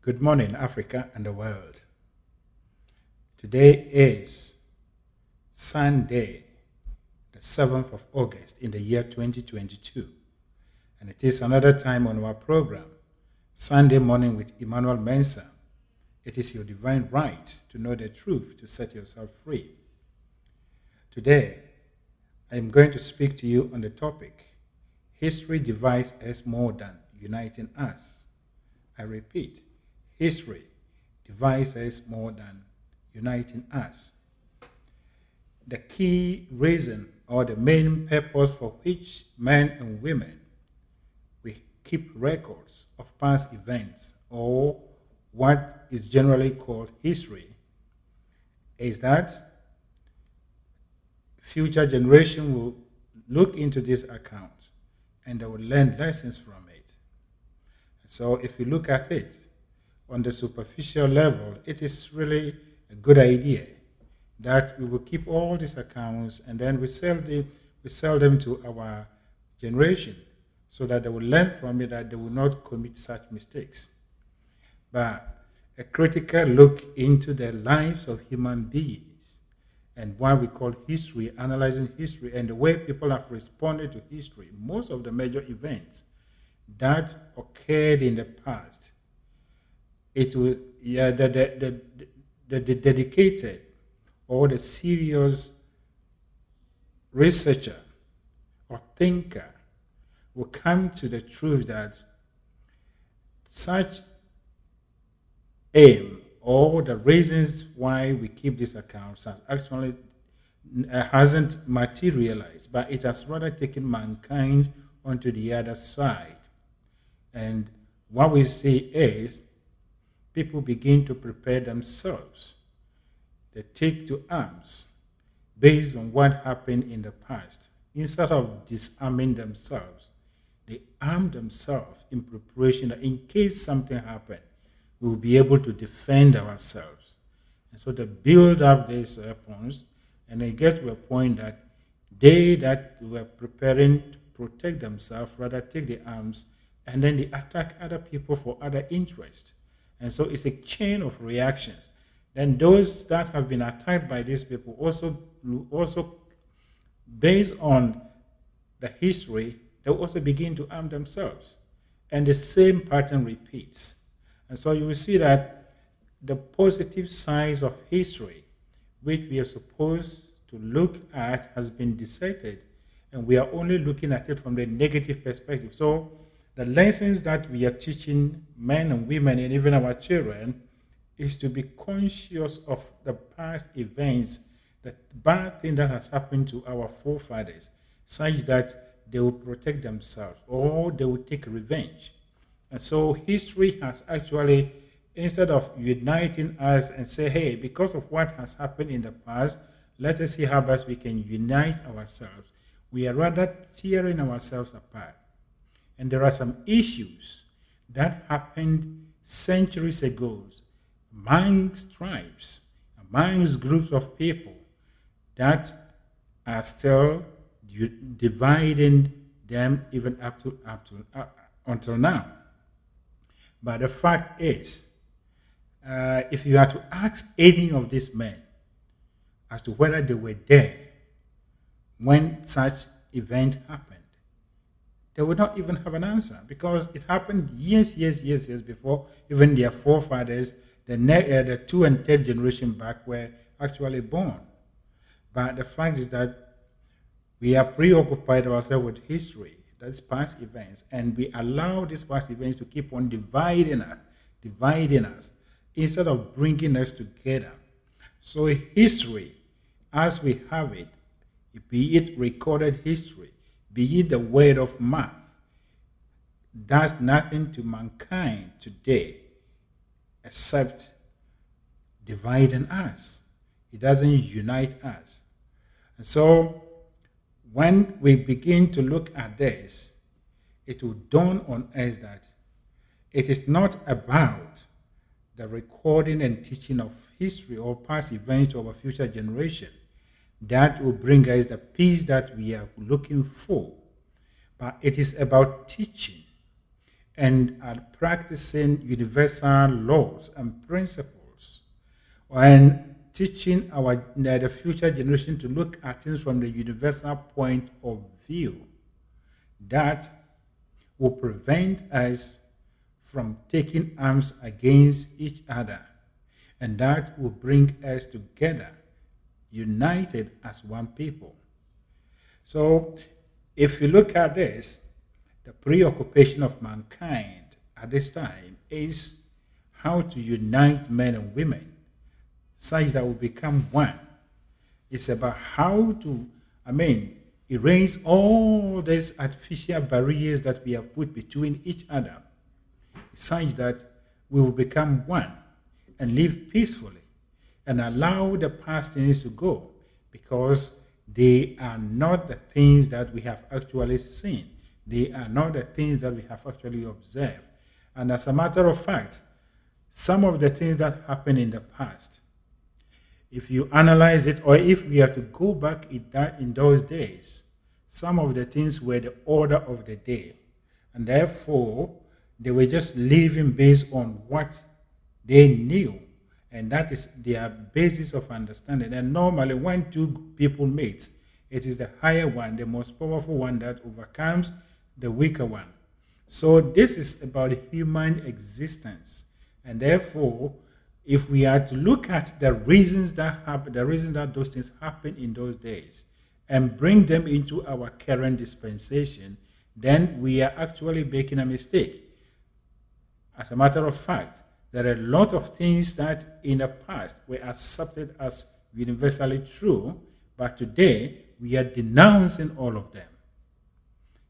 Good morning, Africa and the world. Today is Sunday, the 7th of August in the year 2022, and it is another time on our program, Sunday Morning with Emmanuel Mensah. It is your divine right to know the truth to set yourself free. Today, I am going to speak to you on the topic History divides us more than uniting us. I repeat, history divides us more than uniting us. The key reason or the main purpose for which men and women we keep records of past events or what is generally called history is that future generation will look into these accounts and they will learn lessons from it. So if you look at it on the superficial level, it is really a good idea that we will keep all these accounts and then we sell them, we sell them to our generation so that they will learn from it that they will not commit such mistakes. But a critical look into the lives of human beings and why we call history, analyzing history, and the way people have responded to history, most of the major events that occurred in the past, it was yeah, the, the, the, the, the dedicated or the serious researcher or thinker will come to the truth that such aim or the reasons why we keep these accounts has actually uh, hasn't materialized, but it has rather taken mankind onto the other side. And what we see is people begin to prepare themselves. They take to arms based on what happened in the past. Instead of disarming themselves, they arm themselves in preparation that in case something happened, we will be able to defend ourselves. And so they build up these weapons and they get to a point that they that were preparing to protect themselves rather take the arms and then they attack other people for other interests. And so it's a chain of reactions. Then those that have been attacked by these people also, also based on the history, they also begin to arm themselves. And the same pattern repeats. And so you will see that the positive sides of history, which we are supposed to look at, has been deserted. And we are only looking at it from the negative perspective. So the lessons that we are teaching men and women and even our children is to be conscious of the past events, the bad thing that has happened to our forefathers, such that they will protect themselves or they will take revenge. And so history has actually, instead of uniting us and say, hey, because of what has happened in the past, let us see how best we can unite ourselves. We are rather tearing ourselves apart. And there are some issues that happened centuries ago amongst tribes, amongst groups of people that are still dividing them even up to, up to uh, until now. But the fact is, uh, if you are to ask any of these men as to whether they were there when such event happened, they would not even have an answer because it happened years, years, years, years before even their forefathers, the, ne- uh, the two and third generation back, were actually born. But the fact is that we are preoccupied ourselves with history, that's past events, and we allow these past events to keep on dividing us, dividing us, instead of bringing us together. So history, as we have it, be it recorded history, be it the word of mouth, does nothing to mankind today except dividing us. It doesn't unite us. And so when we begin to look at this, it will dawn on us that it is not about the recording and teaching of history or past events of a future generation that will bring us the peace that we are looking for. But it is about teaching and are practicing universal laws and principles and teaching our uh, the future generation to look at things from the universal point of view that will prevent us from taking arms against each other and that will bring us together united as one people so if you look at this the preoccupation of mankind at this time is how to unite men and women such that we become one. It's about how to, I mean, erase all these artificial barriers that we have put between each other, such that we will become one and live peacefully and allow the past things to go because they are not the things that we have actually seen. They are not the things that we have actually observed. And as a matter of fact, some of the things that happened in the past, if you analyze it, or if we are to go back in, that, in those days, some of the things were the order of the day. And therefore, they were just living based on what they knew. And that is their basis of understanding. And normally, when two people meet, it is the higher one, the most powerful one that overcomes the weaker one. So this is about human existence. And therefore, if we are to look at the reasons that happen, the reasons that those things happen in those days, and bring them into our current dispensation, then we are actually making a mistake. As a matter of fact, there are a lot of things that in the past were accepted as universally true, but today we are denouncing all of them.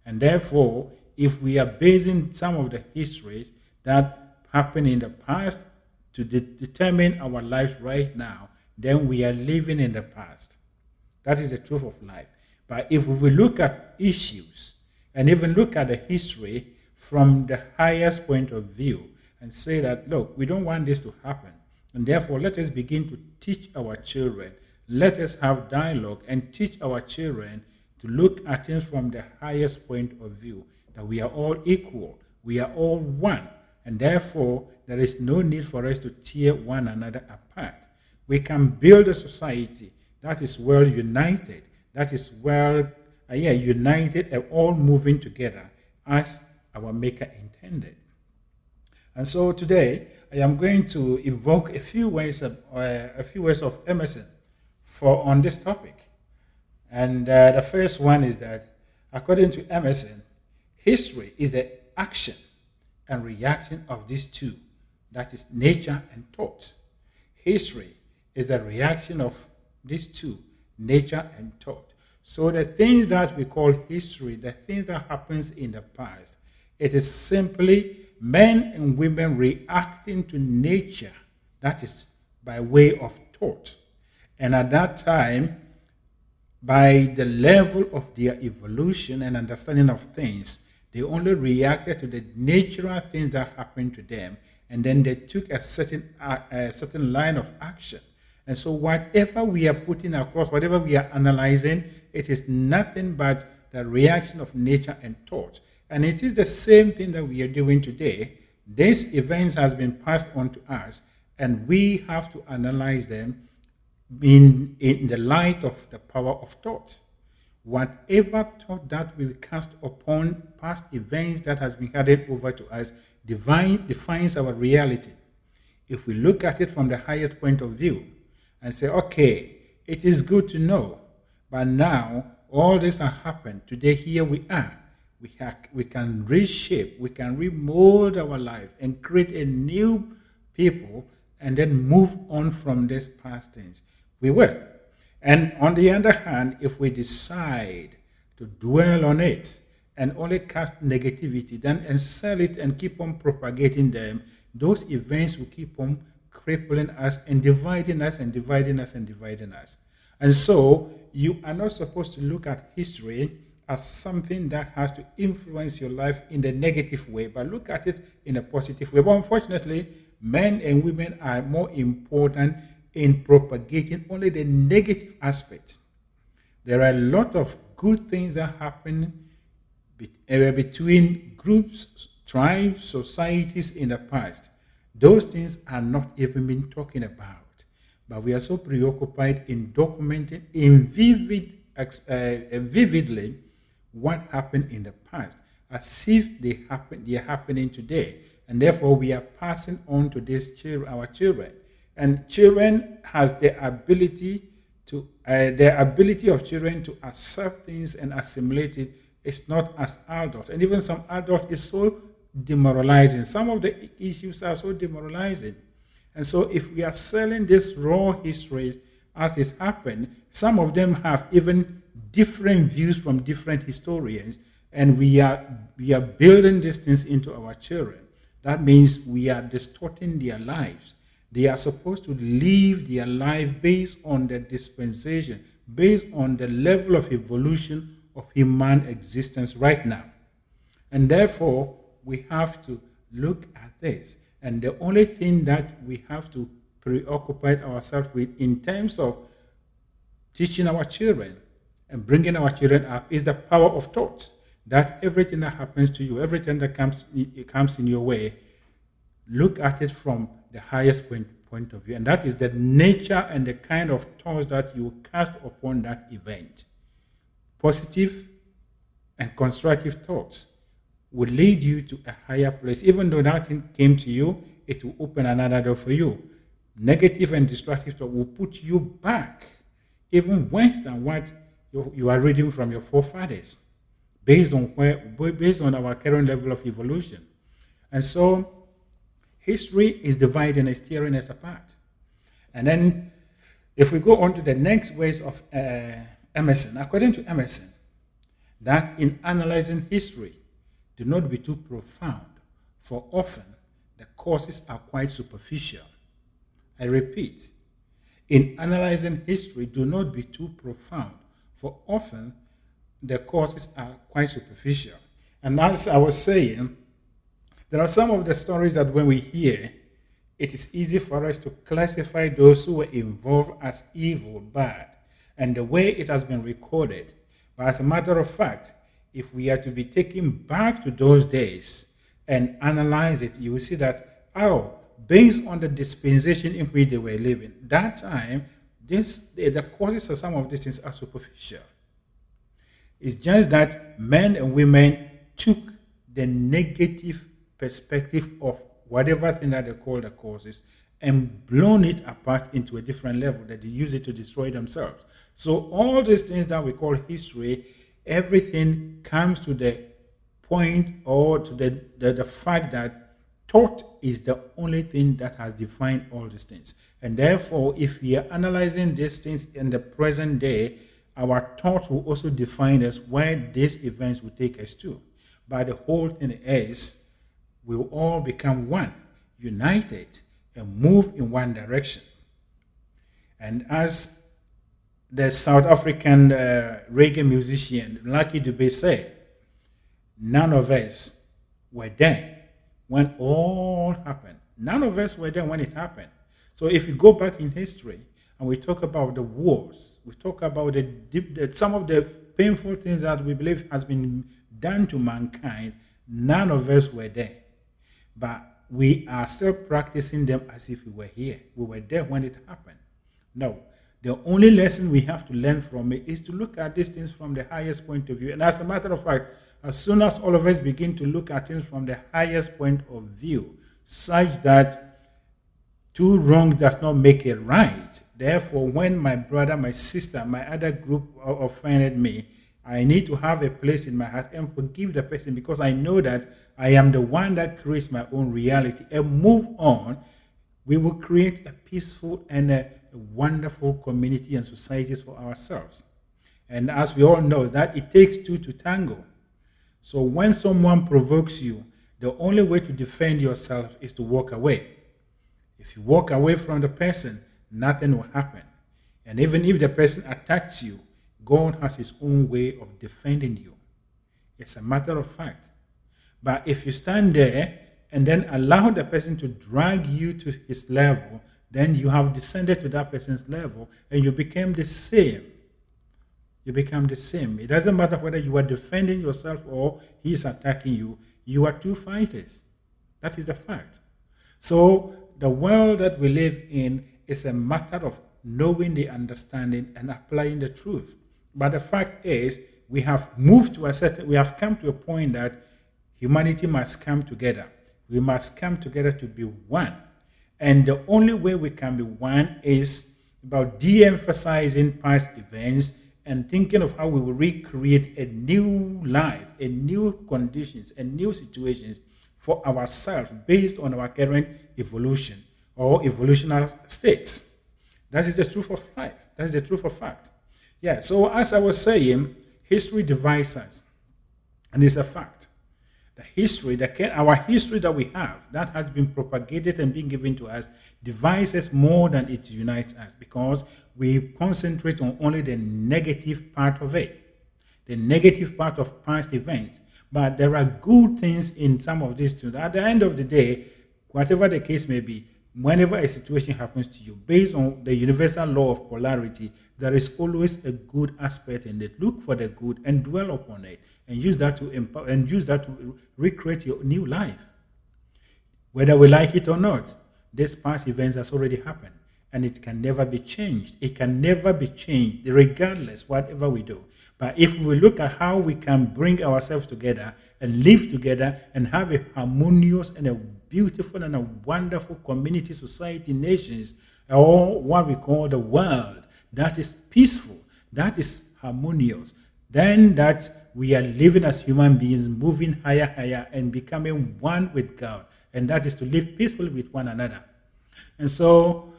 And therefore, if we are basing some of the histories that happened in the past to de- determine our life right now, then we are living in the past. That is the truth of life. But if we look at issues and even look at the history from the highest point of view and say that, look, we don't want this to happen. And therefore, let us begin to teach our children. Let us have dialogue and teach our children to look at things from the highest point of view that we are all equal, we are all one, and therefore there is no need for us to tear one another apart. We can build a society that is well united, that is well uh, yeah, united and all moving together as our Maker intended. And so today I am going to invoke a few ways of, uh, a few ways of Emerson for on this topic. And uh, the first one is that, according to Emerson, history is the action and reaction of these two that is, nature and thought. History is the reaction of these two nature and thought. So, the things that we call history, the things that happens in the past, it is simply men and women reacting to nature, that is, by way of thought. And at that time, by the level of their evolution and understanding of things, they only reacted to the natural things that happened to them, and then they took a certain a certain line of action. And so, whatever we are putting across, whatever we are analyzing, it is nothing but the reaction of nature and thought. And it is the same thing that we are doing today. These events has been passed on to us, and we have to analyze them in, in the light of the power of thought. Whatever thought that we cast upon past events that has been handed over to us divine, defines our reality. If we look at it from the highest point of view and say, okay, it is good to know, but now all this has happened. Today, here we are. We, we can reshape, we can remold our life and create a new people and then move on from these past things we will. And on the other hand, if we decide to dwell on it and only cast negativity, then and sell it and keep on propagating them, those events will keep on crippling us and dividing us and dividing us and dividing us. And so you are not supposed to look at history as something that has to influence your life in the negative way, but look at it in a positive way. But unfortunately, men and women are more important in propagating only the negative aspect. There are a lot of good things that happen uh, between groups, tribes, societies in the past. Those things are not even being talking about. But we are so preoccupied in documenting in vivid, uh, vividly what happened in the past, as if they happen, they are happening today. And therefore, we are passing on to this children, our children. And children has the ability to uh, the ability of children to accept things and assimilate it is not as adults. And even some adults is so demoralizing. Some of the issues are so demoralizing. And so if we are selling this raw history as it's happened, some of them have even different views from different historians, and we are we are building these things into our children. That means we are distorting their lives. They are supposed to live their life based on the dispensation, based on the level of evolution of human existence right now. And therefore, we have to look at this. And the only thing that we have to preoccupy ourselves with in terms of teaching our children and bringing our children up is the power of thought. That everything that happens to you, everything that comes, it comes in your way, look at it from the highest point, point of view. And that is the nature and the kind of thoughts that you cast upon that event. Positive and constructive thoughts will lead you to a higher place. Even though nothing came to you, it will open another door for you. Negative and destructive thought will put you back even worse than what you, you are reading from your forefathers, based on where based on our current level of evolution. And so History is dividing and tearing us apart. And then, if we go on to the next ways of uh, Emerson, according to Emerson, that in analyzing history, do not be too profound, for often the causes are quite superficial. I repeat, in analyzing history, do not be too profound, for often the causes are quite superficial. And as I was saying, there are some of the stories that when we hear, it is easy for us to classify those who were involved as evil, bad, and the way it has been recorded. But as a matter of fact, if we are to be taken back to those days and analyze it, you will see that, oh, based on the dispensation in which they were living, that time, this, the causes of some of these things are superficial. It's just that men and women took the negative perspective of whatever thing that they call the causes and blown it apart into a different level that they use it to destroy themselves. So all these things that we call history, everything comes to the point or to the, the, the fact that thought is the only thing that has defined all these things. And therefore, if we are analyzing these things in the present day, our thought will also define us where these events will take us to. But the whole thing is we will all become one, united, and move in one direction. And as the South African uh, reggae musician Lucky Dube said, none of us were there when all happened. None of us were there when it happened. So if you go back in history and we talk about the wars, we talk about the, the, some of the painful things that we believe has been done to mankind, none of us were there but we are still practicing them as if we were here. We were there when it happened. No. The only lesson we have to learn from it is to look at these things from the highest point of view. And as a matter of fact, as soon as all of us begin to look at things from the highest point of view, such that two wrongs does not make it right. Therefore, when my brother, my sister, my other group offended me, I need to have a place in my heart and forgive the person because I know that I am the one that creates my own reality and move on, we will create a peaceful and a wonderful community and societies for ourselves. And as we all know, that it takes two to tango. So when someone provokes you, the only way to defend yourself is to walk away. If you walk away from the person, nothing will happen. And even if the person attacks you, God has his own way of defending you. It's a matter of fact. But if you stand there and then allow the person to drag you to his level, then you have descended to that person's level and you became the same. You become the same. It doesn't matter whether you are defending yourself or he is attacking you, you are two fighters. That is the fact. So the world that we live in is a matter of knowing the understanding and applying the truth. But the fact is, we have moved to a certain, we have come to a point that humanity must come together. We must come together to be one. And the only way we can be one is about de emphasizing past events and thinking of how we will recreate a new life, a new conditions, and new situations for ourselves based on our current evolution or evolutionary states. That is the truth of life. That is the truth of fact. Yeah, so as I was saying, history divides us. And it's a fact. The history, the, our history that we have, that has been propagated and been given to us, divides us more than it unites us because we concentrate on only the negative part of it, the negative part of past events. But there are good things in some of these too. At the end of the day, whatever the case may be, whenever a situation happens to you, based on the universal law of polarity, there is always a good aspect in it. Look for the good and dwell upon it, and use that to empower and use that to recreate your new life. Whether we like it or not, this past events has already happened, and it can never be changed. It can never be changed, regardless whatever we do. But if we look at how we can bring ourselves together and live together and have a harmonious and a beautiful and a wonderful community, society, nations, or what we call the world, that is peaceful, that is harmonious, then that we are living as human beings, moving higher, higher, and becoming one with God. And that is to live peacefully with one another. And so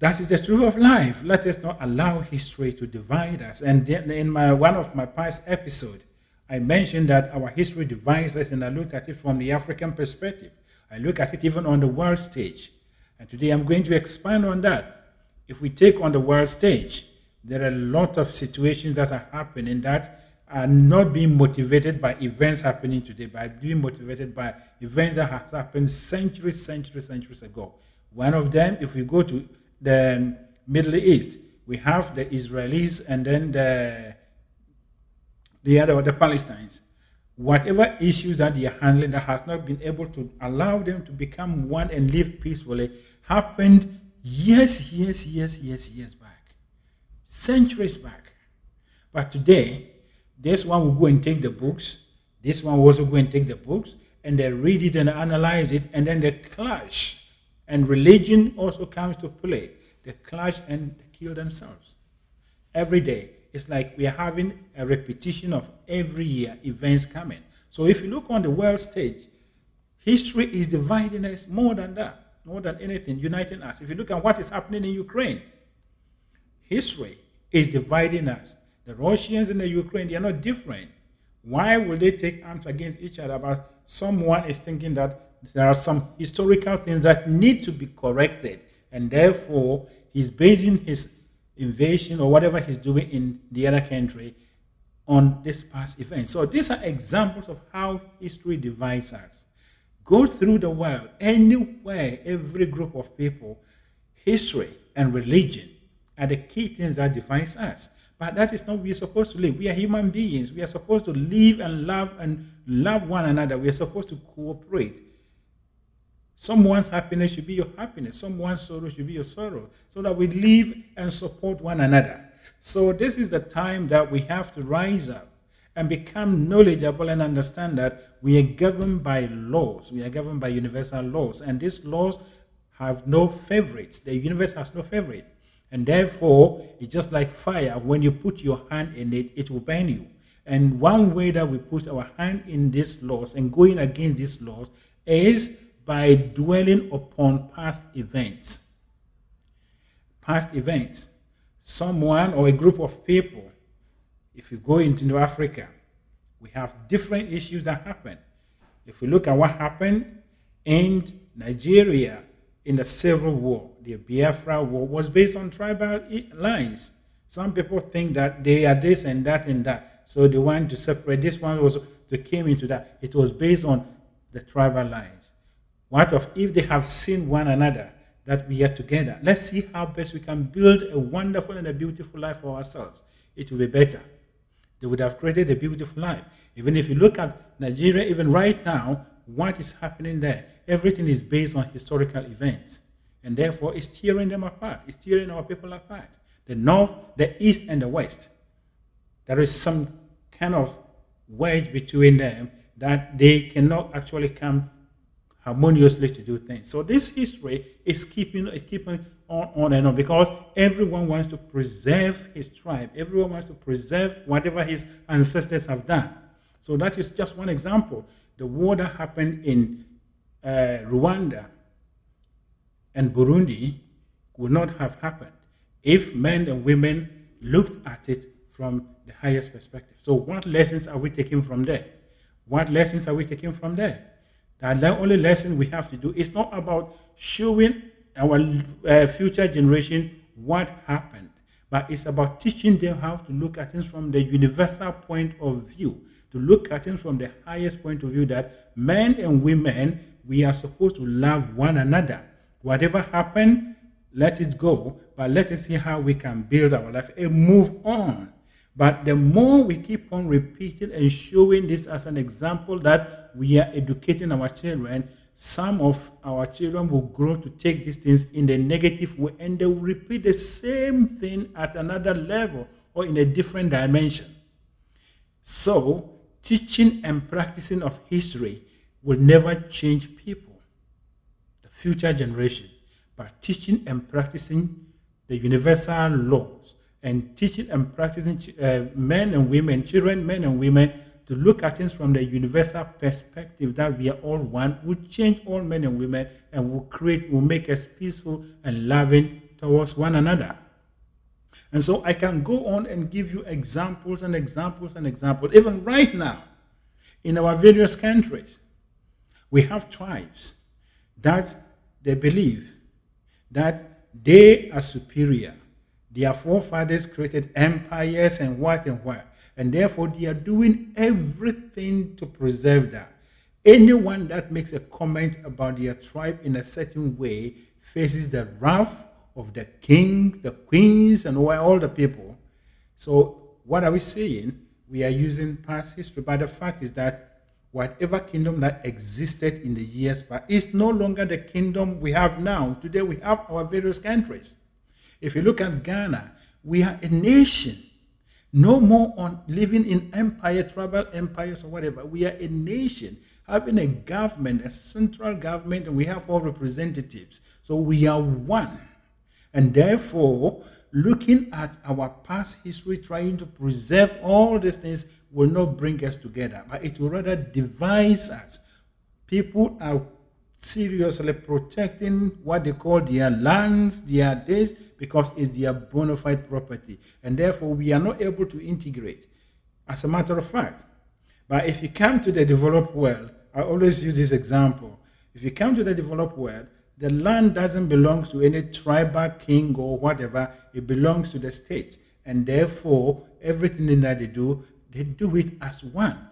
that is the truth of life. Let us not allow history to divide us. And in my one of my past episodes, I mentioned that our history divides us, and I looked at it from the African perspective. I look at it even on the world stage. And today I'm going to expand on that. If we take on the world stage, there are a lot of situations that are happening that are not being motivated by events happening today, but being motivated by events that have happened centuries, centuries, centuries ago. One of them, if we go to the Middle East. We have the Israelis and then the the other the Palestinians. Whatever issues that they are handling that has not been able to allow them to become one and live peacefully happened years, years, years, years, years back, centuries back. But today, this one will go and take the books. This one will also go and take the books and they read it and analyze it, and then they clash and religion also comes to play. They clash and they kill themselves. Every day. It's like we are having a repetition of every year events coming. So if you look on the world stage, history is dividing us more than that, more than anything, uniting us. If you look at what is happening in Ukraine, history is dividing us. The Russians and the Ukraine, they are not different. Why will they take arms against each other? But someone is thinking that there are some historical things that need to be corrected, and therefore he's basing his invasion or whatever he's doing in the other country on this past event. So these are examples of how history divides us. Go through the world, anywhere, every group of people, history and religion are the key things that defines us. But that is not we're supposed to live. We are human beings. We are supposed to live and love and love one another. We are supposed to cooperate. Someone's happiness should be your happiness. Someone's sorrow should be your sorrow. So that we live and support one another. So this is the time that we have to rise up and become knowledgeable and understand that we are governed by laws. We are governed by universal laws. And these laws have no favorites. The universe has no favorites. And therefore, it's just like fire. When you put your hand in it, it will burn you. And one way that we put our hand in these laws and going against these laws is by dwelling upon past events. Past events. Someone or a group of people, if you go into Africa, we have different issues that happen. If we look at what happened in Nigeria in the Civil War, the Biafra War was based on tribal lines. Some people think that they are this and that and that, so they want to separate. This one was they came into that. It was based on the tribal lines. What of if they have seen one another that we are together? Let's see how best we can build a wonderful and a beautiful life for ourselves. It will be better. They would have created a beautiful life. Even if you look at Nigeria, even right now, what is happening there, everything is based on historical events. And therefore, it's tearing them apart. It's tearing our people apart. The North, the East, and the West. There is some kind of wedge between them that they cannot actually come harmoniously to do things. So this history is keeping, keeping on, on and on because everyone wants to preserve his tribe. Everyone wants to preserve whatever his ancestors have done. So that is just one example. The war that happened in uh, Rwanda and Burundi would not have happened if men and women looked at it from the highest perspective. So, what lessons are we taking from there? What lessons are we taking from there? That the only lesson we have to do is not about showing our uh, future generation what happened, but it's about teaching them how to look at things from the universal point of view, to look at things from the highest point of view that men and women, we are supposed to love one another. Whatever happened, let it go, but let us see how we can build our life and move on. But the more we keep on repeating and showing this as an example that we are educating our children, some of our children will grow to take these things in the negative way and they will repeat the same thing at another level or in a different dimension. So, teaching and practicing of history will never change people, the future generation, but teaching and practicing the universal laws and teaching and practicing uh, men and women, children, men and women, to look at things from the universal perspective that we are all one will change all men and women and will create, will make us peaceful and loving towards one another. And so I can go on and give you examples and examples and examples. Even right now, in our various countries, we have tribes that they believe that they are superior. Their forefathers created empires and what and what and therefore they are doing everything to preserve that. Anyone that makes a comment about their tribe in a certain way faces the wrath of the kings, the queens, and all the people. So, what are we saying? We are using past history, but the fact is that whatever kingdom that existed in the years past is no longer the kingdom we have now. Today, we have our various countries. If you look at Ghana, we are a nation no more on living in empire, tribal empires or whatever. We are a nation having a government, a central government, and we have all representatives. So we are one. And therefore, looking at our past history, trying to preserve all these things will not bring us together, but it will rather divide us. People are seriously protecting what they call their lands, their days, because it's their bona fide property. And therefore, we are not able to integrate. As a matter of fact, but if you come to the developed world, I always use this example. If you come to the developed world, the land doesn't belong to any tribal king or whatever, it belongs to the state. And therefore, everything that they do, they do it as one.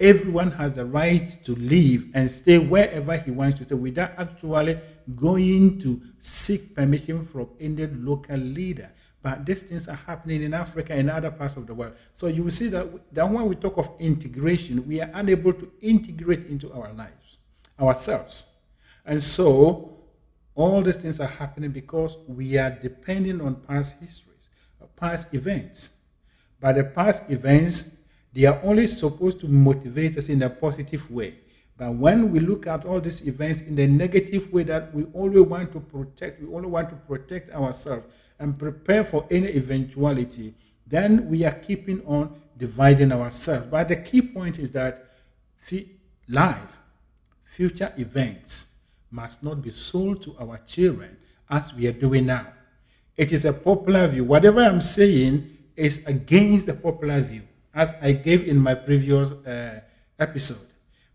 Everyone has the right to live and stay wherever he wants to stay without actually going to seek permission from any local leader. But these things are happening in Africa and other parts of the world. So you will see that, that when we talk of integration, we are unable to integrate into our lives, ourselves. And so all these things are happening because we are depending on past histories, past events. But the past events they are only supposed to motivate us in a positive way. But when we look at all these events in the negative way that we only want to protect, we only want to protect ourselves and prepare for any eventuality, then we are keeping on dividing ourselves. But the key point is that life, future events must not be sold to our children as we are doing now. It is a popular view. Whatever I'm saying is against the popular view as I gave in my previous uh, episode.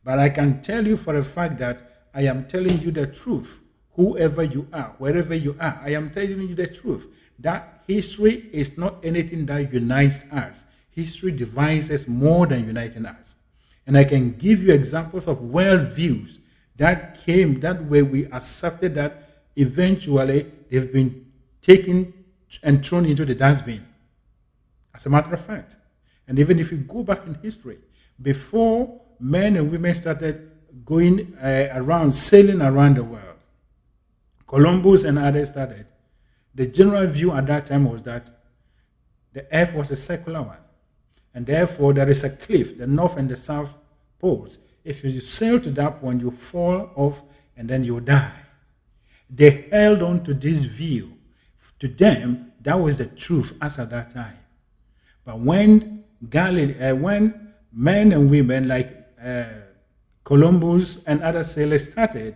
But I can tell you for a fact that I am telling you the truth. Whoever you are, wherever you are, I am telling you the truth. That history is not anything that unites us. History divides us more than uniting us. And I can give you examples of world views that came that way we accepted that eventually they've been taken and thrown into the dustbin. As a matter of fact, and even if you go back in history, before men and women started going uh, around, sailing around the world, Columbus and others started, the general view at that time was that the earth was a circular one. And therefore, there is a cliff, the north and the south poles. If you sail to that point, you fall off and then you die. They held on to this view. To them, that was the truth as at that time. But when Galilee, uh, when men and women like uh, Columbus and other sailors started,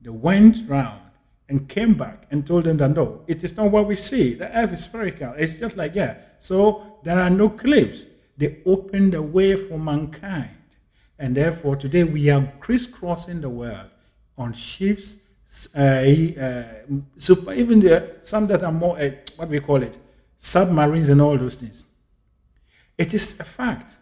they went round and came back and told them that no, it is not what we see. The earth is spherical. It's just like, yeah. So there are no cliffs. They opened the way for mankind. And therefore, today we are crisscrossing the world on ships, uh, uh, super, even the, some that are more, uh, what we call it, submarines and all those things. It is a fact.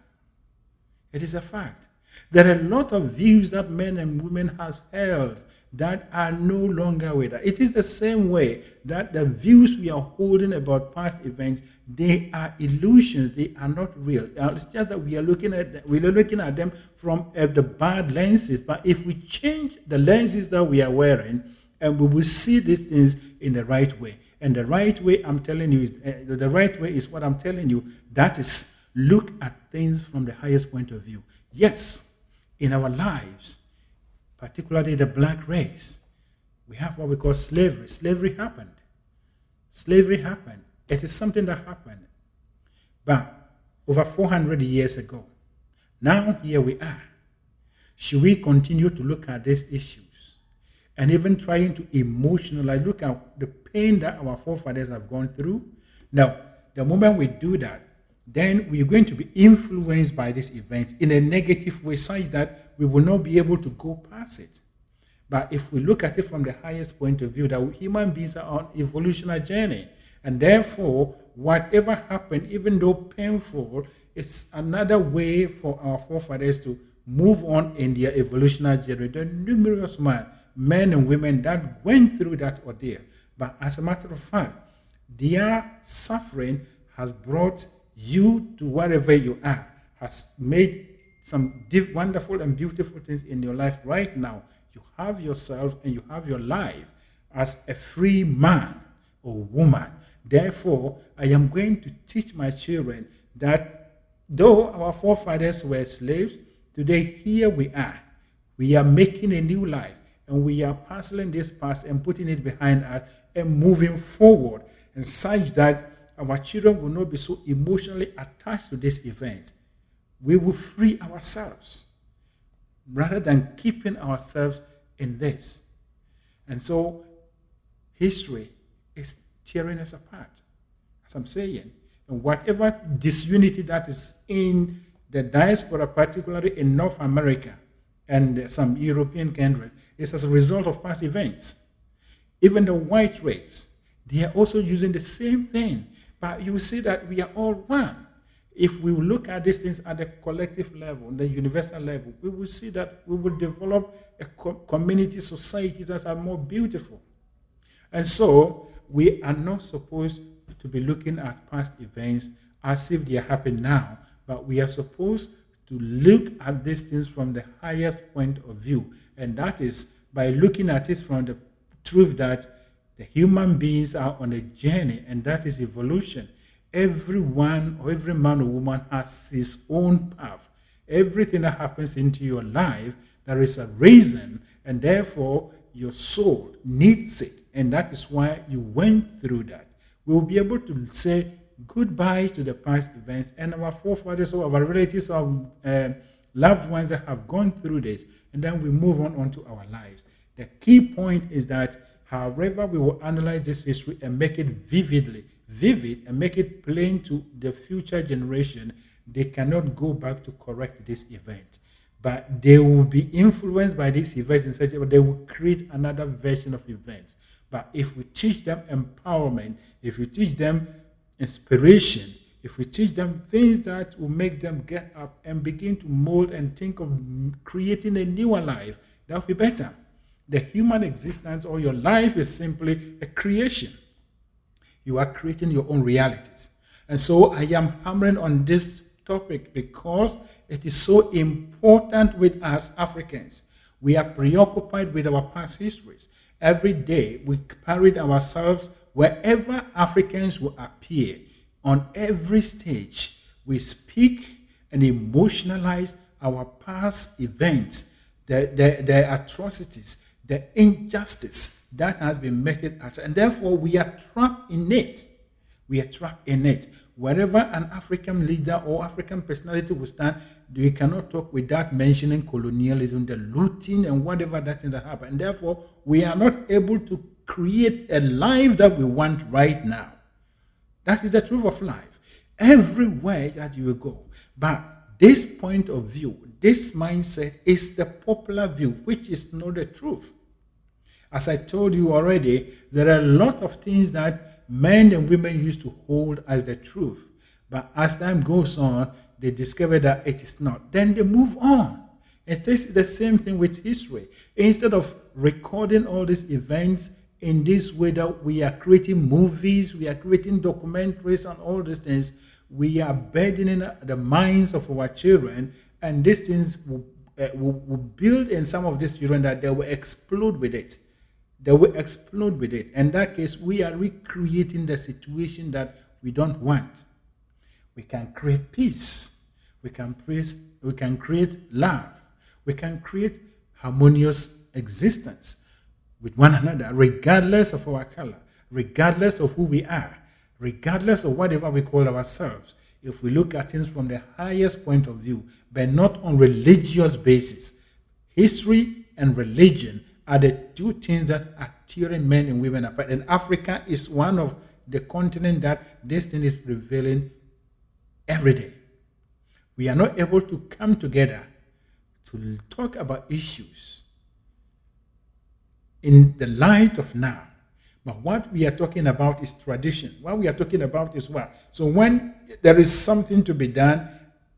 It is a fact. There are a lot of views that men and women have held that are no longer with us. It is the same way that the views we are holding about past events, they are illusions. They are not real. Uh, it's just that we are looking at we are looking at them from uh, the bad lenses. But if we change the lenses that we are wearing, and we will see these things in the right way. And the right way I'm telling you is uh, the right way is what I'm telling you. That is look at things from the highest point of view. Yes, in our lives particularly the black race, we have what we call slavery. Slavery happened. Slavery happened. It is something that happened. But over 400 years ago, now here we are. Should we continue to look at these issues and even trying to emotionalize, look at the pain that our forefathers have gone through? Now, the moment we do that, then we're going to be influenced by these events in a negative way, such that we will not be able to go past it. But if we look at it from the highest point of view, that human beings are on evolutionary journey, and therefore, whatever happened, even though painful, it's another way for our forefathers to move on in their evolutionary journey. There are numerous men, men and women that went through that ordeal. But as a matter of fact, their suffering has brought you to wherever you are, has made some deep, wonderful and beautiful things in your life right now. You have yourself and you have your life as a free man or woman. Therefore, I am going to teach my children that though our forefathers were slaves, today here we are. We are making a new life and we are parceling this past and putting it behind us and moving forward and such that our children will not be so emotionally attached to this event we will free ourselves rather than keeping ourselves in this. And so history is tearing us apart, as I'm saying. And whatever disunity that is in the diaspora, particularly in North America and some European countries, is as a result of past events. Even the white race, they are also using the same thing. But you see that we are all one. If we look at these things at the collective level, the universal level, we will see that we will develop a co- community society that are more beautiful. And so we are not supposed to be looking at past events as if they are happening now, but we are supposed to look at these things from the highest point of view. And that is by looking at it from the truth that the human beings are on a journey, and that is evolution. Everyone or every man or woman has his own path. Everything that happens into your life, there is a reason, and therefore your soul needs it. And that is why you went through that. We will be able to say goodbye to the past events and our forefathers or our relatives or uh, loved ones that have gone through this, and then we move on onto our lives. The key point is that, however, we will analyze this history and make it vividly vivid and make it plain to the future generation, they cannot go back to correct this event. But they will be influenced by these events in such a way they will create another version of events. But if we teach them empowerment, if we teach them inspiration, if we teach them things that will make them get up and begin to mold and think of creating a newer life, that will be better. The human existence or your life is simply a creation. You are creating your own realities. And so I am hammering on this topic because it is so important with us Africans. We are preoccupied with our past histories. Every day we parade ourselves wherever Africans will appear on every stage. We speak and emotionalize our past events, the, the, the atrocities, the injustice that has been meted at, and therefore we are trapped in it. We are trapped in it. Wherever an African leader or African personality will stand, we cannot talk without mentioning colonialism, the looting, and whatever that that happened. And therefore, we are not able to create a life that we want right now. That is the truth of life. Everywhere that you go. But this point of view, this mindset is the popular view, which is not the truth. As I told you already, there are a lot of things that men and women used to hold as the truth. But as time goes on, they discover that it is not. Then they move on. and It's the same thing with history. Instead of recording all these events in this way that we are creating movies, we are creating documentaries and all these things, we are burdening the minds of our children, and these things will, uh, will, will build in some of these children that they will explode with it. They will explode with it. In that case, we are recreating the situation that we don't want. We can create peace. We can, praise, we can create love. We can create harmonious existence with one another, regardless of our color, regardless of who we are, regardless of whatever we call ourselves. If we look at things from the highest point of view, but not on religious basis, history and religion are the two things that are tearing men and women apart. And Africa is one of the continent that this thing is prevailing every day. We are not able to come together to talk about issues in the light of now. But what we are talking about is tradition. What we are talking about is what? So when there is something to be done,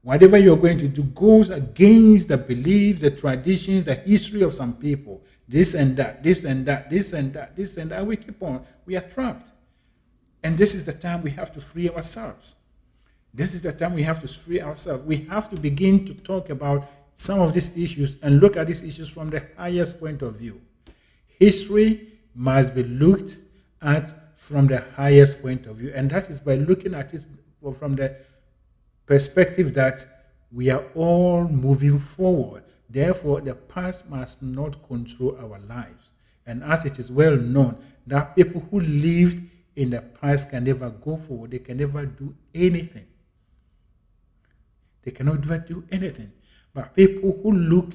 whatever you're going to do goes against the beliefs, the traditions, the history of some people. This and that, this and that, this and that, this and that. We keep on. We are trapped. And this is the time we have to free ourselves. This is the time we have to free ourselves. We have to begin to talk about some of these issues and look at these issues from the highest point of view. History must be looked at from the highest point of view, and that is by looking at it from the perspective that we are all moving forward. Therefore, the past must not control our lives. And as it is well known that people who lived in the past can never go forward, they can never do anything. They cannot do anything. But people who look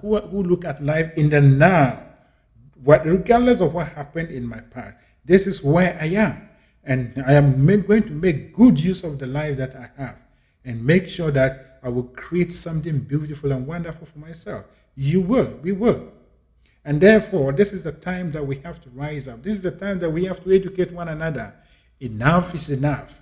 who, who look at life in the now, what regardless of what happened in my past, this is where I am, and I am going to make good use of the life that I have, and make sure that I will create something beautiful and wonderful for myself. You will, we will. And therefore, this is the time that we have to rise up. This is the time that we have to educate one another. Enough is enough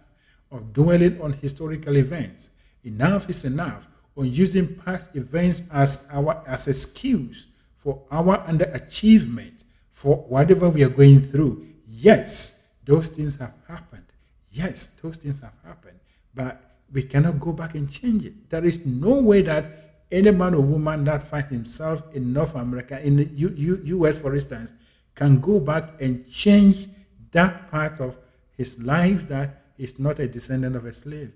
of dwelling on historical events. Enough is enough on using past events as our as excuse for our underachievement for whatever we are going through. Yes, those things have happened. Yes, those things have happened. But we cannot go back and change it. There is no way that any man or woman that finds himself in North America, in the U- U- US, for instance, can go back and change that part of his life that is not a descendant of a slave.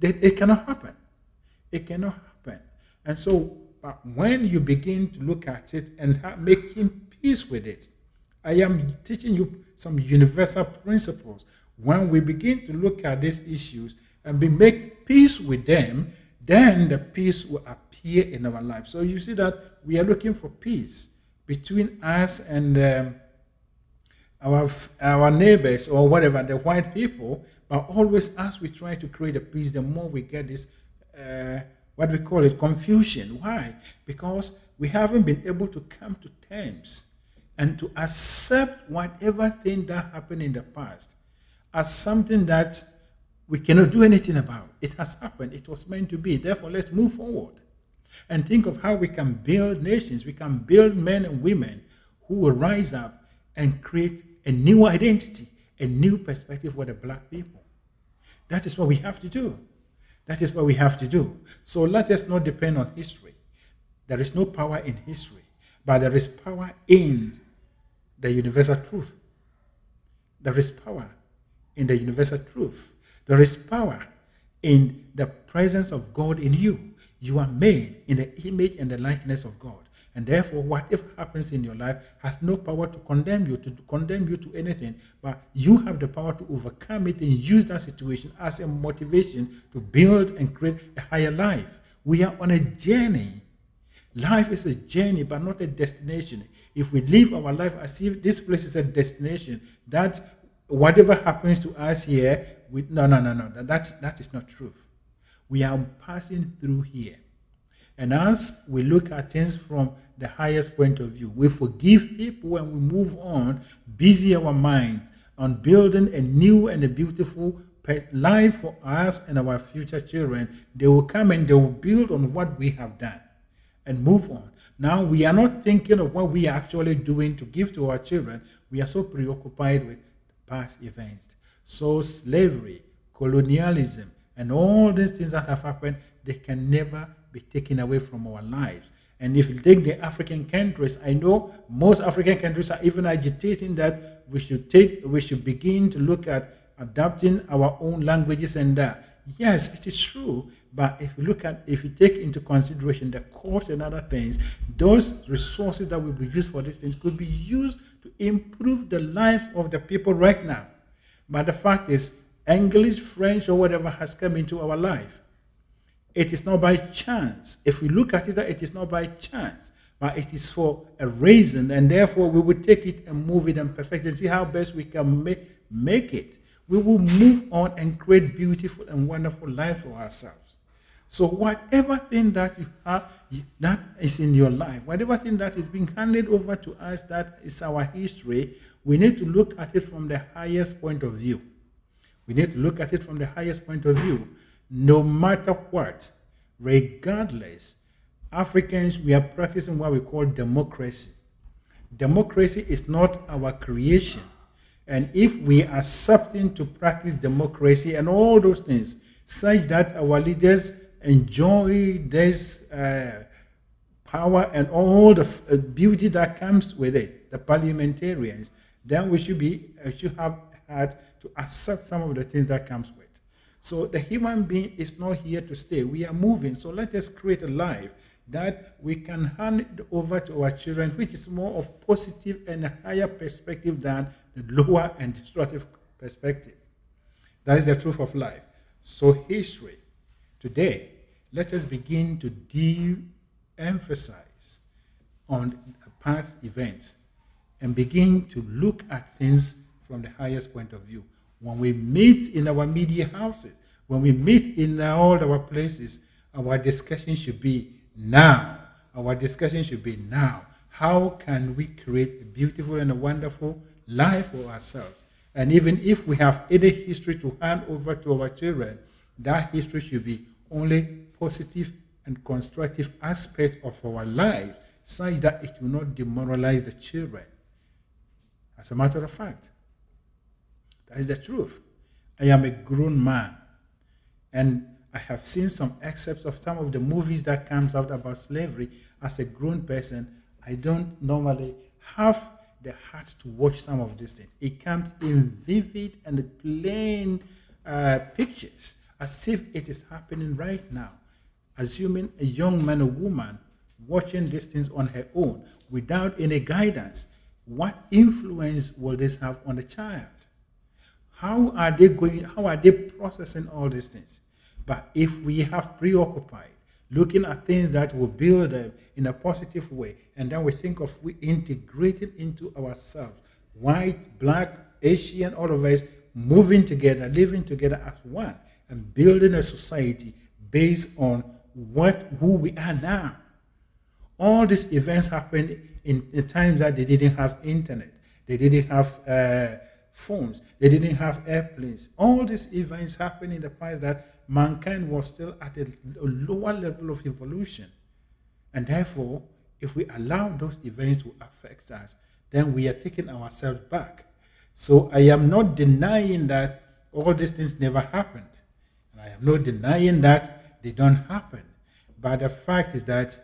It cannot happen. It cannot happen. And so, when you begin to look at it and making peace with it, I am teaching you some universal principles. When we begin to look at these issues and we make peace with them, then the peace will appear in our lives. So you see that we are looking for peace between us and um, our our neighbors or whatever, the white people. But always, as we try to create a peace, the more we get this, uh, what we call it, confusion. Why? Because we haven't been able to come to terms and to accept whatever thing that happened in the past as something that we cannot do anything about. It has happened. It was meant to be. Therefore, let's move forward and think of how we can build nations. We can build men and women who will rise up and create a new identity, a new perspective for the black people. That is what we have to do. That is what we have to do. So let us not depend on history. There is no power in history, but there is power in the universal truth. There is power in the universal truth. There is power in the presence of God in you. You are made in the image and the likeness of God. And therefore, whatever happens in your life has no power to condemn you, to, condemn you to anything, but you have the power to overcome it and use that situation as a motivation to build and create a higher life. We are on a journey. Life is a journey, but not a destination. If we live our life as if this place is a destination, that whatever happens to us here, we, no, no, no, no, that, that, that is not true. We are passing through here. And as we look at things from the highest point of view. We forgive people and we move on, busy our minds on building a new and a beautiful life for us and our future children. They will come and they will build on what we have done and move on. Now, we are not thinking of what we are actually doing to give to our children. We are so preoccupied with past events. So, slavery, colonialism, and all these things that have happened, they can never be taken away from our lives. And if you take the African countries, I know most African countries are even agitating that we should take, we should begin to look at adapting our own languages and that. Yes, it is true. But if you look at, if you take into consideration the cost and other things, those resources that will be used for these things could be used to improve the life of the people right now. But the fact is, English, French, or whatever has come into our life. It is not by chance. If we look at it, it is not by chance, but it is for a reason, and therefore we will take it and move it and perfect it. and See how best we can make, make it. We will move on and create beautiful and wonderful life for ourselves. So whatever thing that you have that is in your life, whatever thing that is being handed over to us that is our history, we need to look at it from the highest point of view. We need to look at it from the highest point of view no matter what, regardless, Africans, we are practicing what we call democracy. Democracy is not our creation. And if we are accepting to practice democracy and all those things, such that our leaders enjoy this uh, power and all the uh, beauty that comes with it, the parliamentarians, then we should be uh, should have had to accept some of the things that comes with. So the human being is not here to stay. We are moving. So let us create a life that we can hand over to our children, which is more of positive and a higher perspective than the lower and destructive perspective. That is the truth of life. So history. Today, let us begin to de-emphasize on past events and begin to look at things from the highest point of view. When we meet in our media houses, when we meet in all our places, our discussion should be now. Our discussion should be now. How can we create a beautiful and a wonderful life for ourselves? And even if we have any history to hand over to our children, that history should be only positive and constructive aspect of our life, such that it will not demoralize the children. As a matter of fact, that is the truth. I am a grown man. And I have seen some excerpts of some of the movies that comes out about slavery. As a grown person, I don't normally have the heart to watch some of these things. It comes in vivid and plain uh, pictures, as if it is happening right now. Assuming a young man or woman watching these things on her own without any guidance, what influence will this have on the child? How are they going, how are they processing all these things? But if we have preoccupied looking at things that will build them in a positive way, and then we think of we integrate it into ourselves, white, black, Asian, all of us moving together, living together as one, and building a society based on what who we are now. All these events happened in, the times that they didn't have internet, they didn't have uh, phones, they didn't have airplanes. All these events happened in the past that mankind was still at a, a lower level of evolution. And therefore, if we allow those events to affect us, then we are taking ourselves back. So I am not denying that all these things never happened. And I am not denying that they don't happen. But the fact is that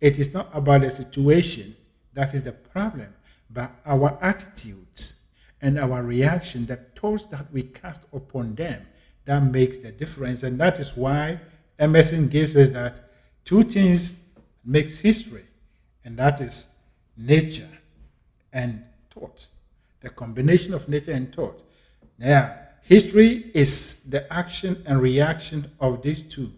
it is not about the situation that is the problem, but our attitudes and our reaction, the thoughts that we cast upon them, that makes the difference. And that is why Emerson gives us that two things makes history, and that is nature and thought. The combination of nature and thought. Now, history is the action and reaction of these two,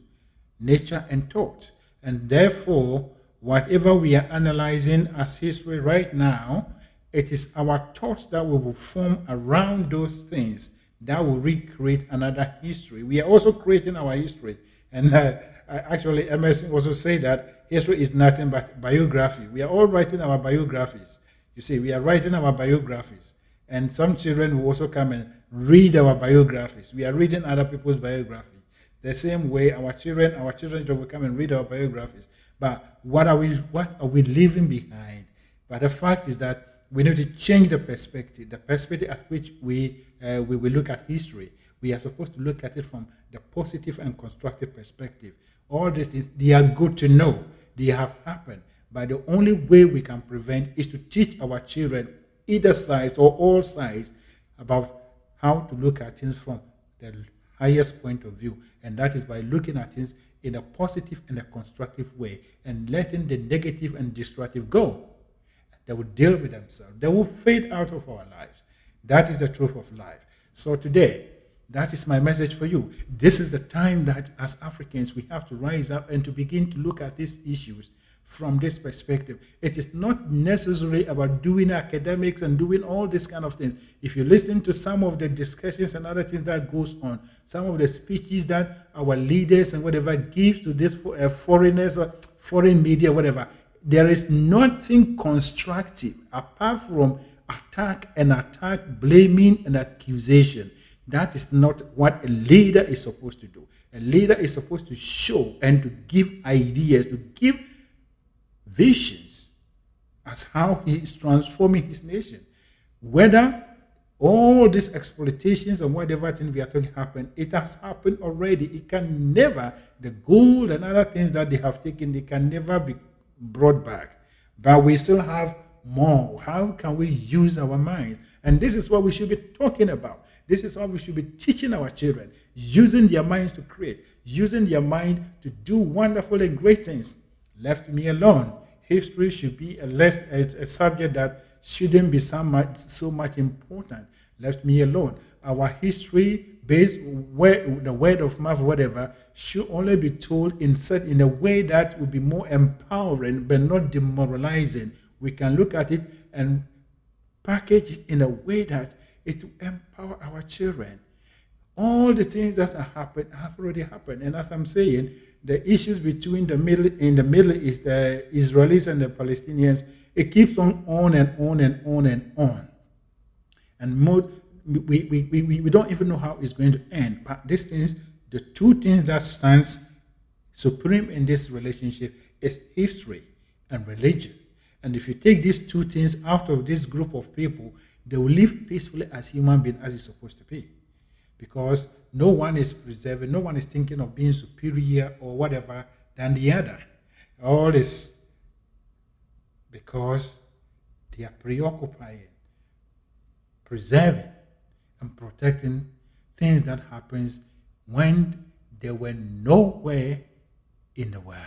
nature and thought. And therefore, whatever we are analyzing as history right now, it is our thoughts that we will form around those things that will recreate another history. We are also creating our history. And uh, actually, Emerson also say that history is nothing but biography. We are all writing our biographies. You see, we are writing our biographies. And some children will also come and read our biographies. We are reading other people's biographies. The same way our children, our children will come and read our biographies. But what are we what are we leaving behind? But the fact is that we need to change the perspective, the perspective at which we uh, we will look at history. We are supposed to look at it from the positive and constructive perspective. All these things they are good to know. They have happened. But the only way we can prevent is to teach our children, either sides or all sides, about how to look at things from the highest point of view. And that is by looking at things in a positive and a constructive way and letting the negative and destructive go. They will deal with themselves. They will fade out of our lives. That is the truth of life. So today, that is my message for you. This is the time that as Africans we have to rise up and to begin to look at these issues from this perspective. It is not necessarily about doing academics and doing all these kind of things. If you listen to some of the discussions and other things that goes on, some of the speeches that our leaders and whatever give to these uh, foreigners or foreign media, whatever, there is nothing constructive apart from attack and attack, blaming and accusation. That is not what a leader is supposed to do. A leader is supposed to show and to give ideas, to give visions as how he is transforming his nation. Whether all these exploitations and whatever thing we are talking happen, it has happened already. It can never, the gold and other things that they have taken, they can never be brought back. But we still have more. How can we use our minds? And this is what we should be talking about. This is what we should be teaching our children, using their minds to create, using their mind to do wonderful and great things. Left me alone history should be a less a, a subject that shouldn't be so much, so much important. Left me alone. Our history, based where the word of mouth, whatever, should only be told in set in a way that will be more empowering but not demoralizing. We can look at it and package it in a way that it will empower our children. All the things that have happened have already happened. And as I'm saying, the issues between the middle in the Middle East, the Israelis and the Palestinians, it keeps on on and on and on and on. And more, we, we, we, we don't even know how it's going to end. But these things, the two things that stands supreme in this relationship is history and religion. And if you take these two things out of this group of people, they will live peacefully as human beings as it's supposed to be. Because no one is preserving, no one is thinking of being superior or whatever than the other. All is because they are preoccupying, preserving, and protecting things that happens when they were nowhere in the world.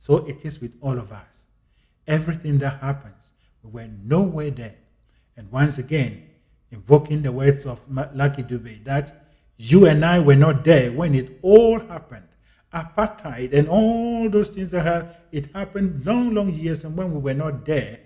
So it is with all of us. Everything that happens, we were nowhere there. And once again, invoking the words of Lucky Dube, that you and I were not there when it all happened. Apartheid and all those things that have, it happened long, long years, and when we were not there,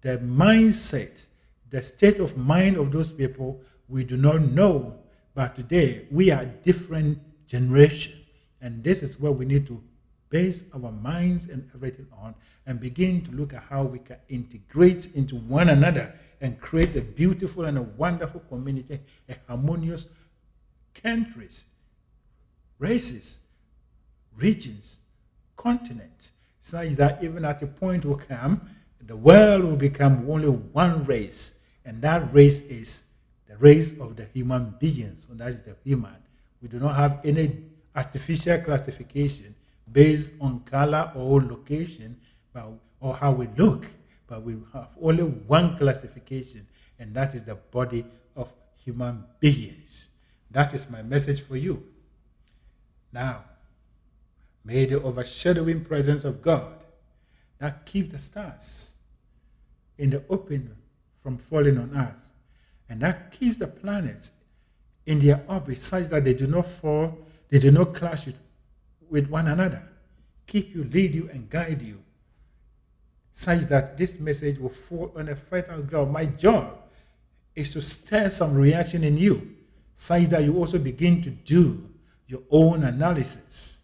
the mindset, the state of mind of those people, we do not know. But today, we are different generation, and this is where we need to base our minds and everything on, and begin to look at how we can integrate into one another and create a beautiful and a wonderful community, a harmonious countries, races, regions, continents, such that even at a point will come, the world will become only one race, and that race is the race of the human beings, and that's the human. We do not have any artificial classification based on color or location or how we look, but we have only one classification, and that is the body of human beings. That is my message for you. Now, may the overshadowing presence of God that keep the stars in the open from falling on us, and that keeps the planets in their orbit such that they do not fall, they do not clash with, with one another. Keep you, lead you, and guide you such that this message will fall on a fertile ground. My job is to stir some reaction in you, such that you also begin to do your own analysis.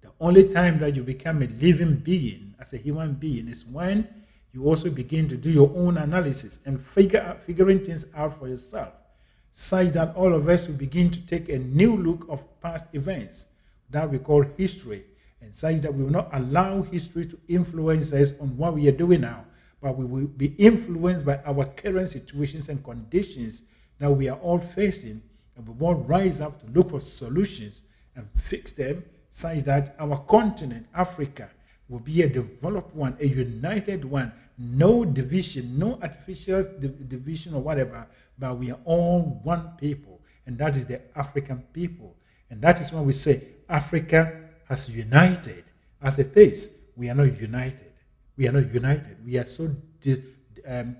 The only time that you become a living being as a human being is when you also begin to do your own analysis and figure out, figuring things out for yourself, such that all of us will begin to take a new look of past events that we call history and such that we will not allow history to influence us on what we are doing now, but we will be influenced by our current situations and conditions that we are all facing, and we will rise up to look for solutions and fix them such that our continent, Africa, will be a developed one, a united one, no division, no artificial division or whatever, but we are all one people, and that is the African people. And that is when we say Africa has united. As it is, we are not united. We are not united. We are so di- um,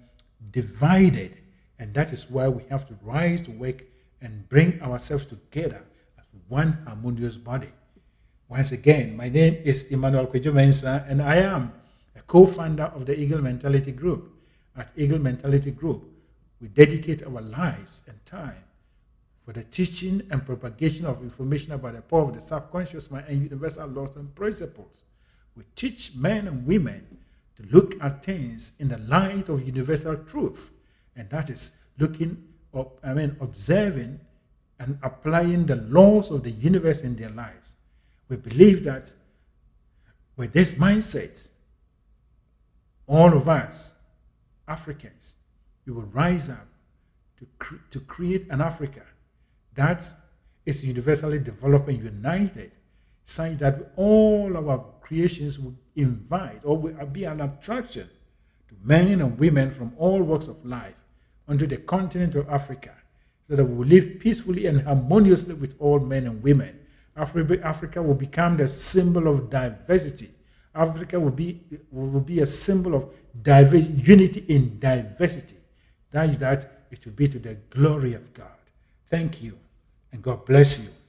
divided. And that is why we have to rise to work and bring ourselves together as one harmonious body. Once again, my name is Emmanuel Kwejo and I am a co founder of the Eagle Mentality Group. At Eagle Mentality Group, we dedicate our lives and time for the teaching and propagation of information about the power of the subconscious mind and universal laws and principles. We teach men and women to look at things in the light of universal truth, and that is looking up, I mean, observing and applying the laws of the universe in their lives. We believe that with this mindset, all of us, Africans, we will rise up to, cre- to create an Africa that is universally developed and united, such that all our creations will invite or will be an attraction to men and women from all walks of life onto the continent of Africa, so that we will live peacefully and harmoniously with all men and women. Africa will become the symbol of diversity. Africa will be, will be a symbol of unity in diversity. That is that it will be to the glory of God. Thank you and God bless you.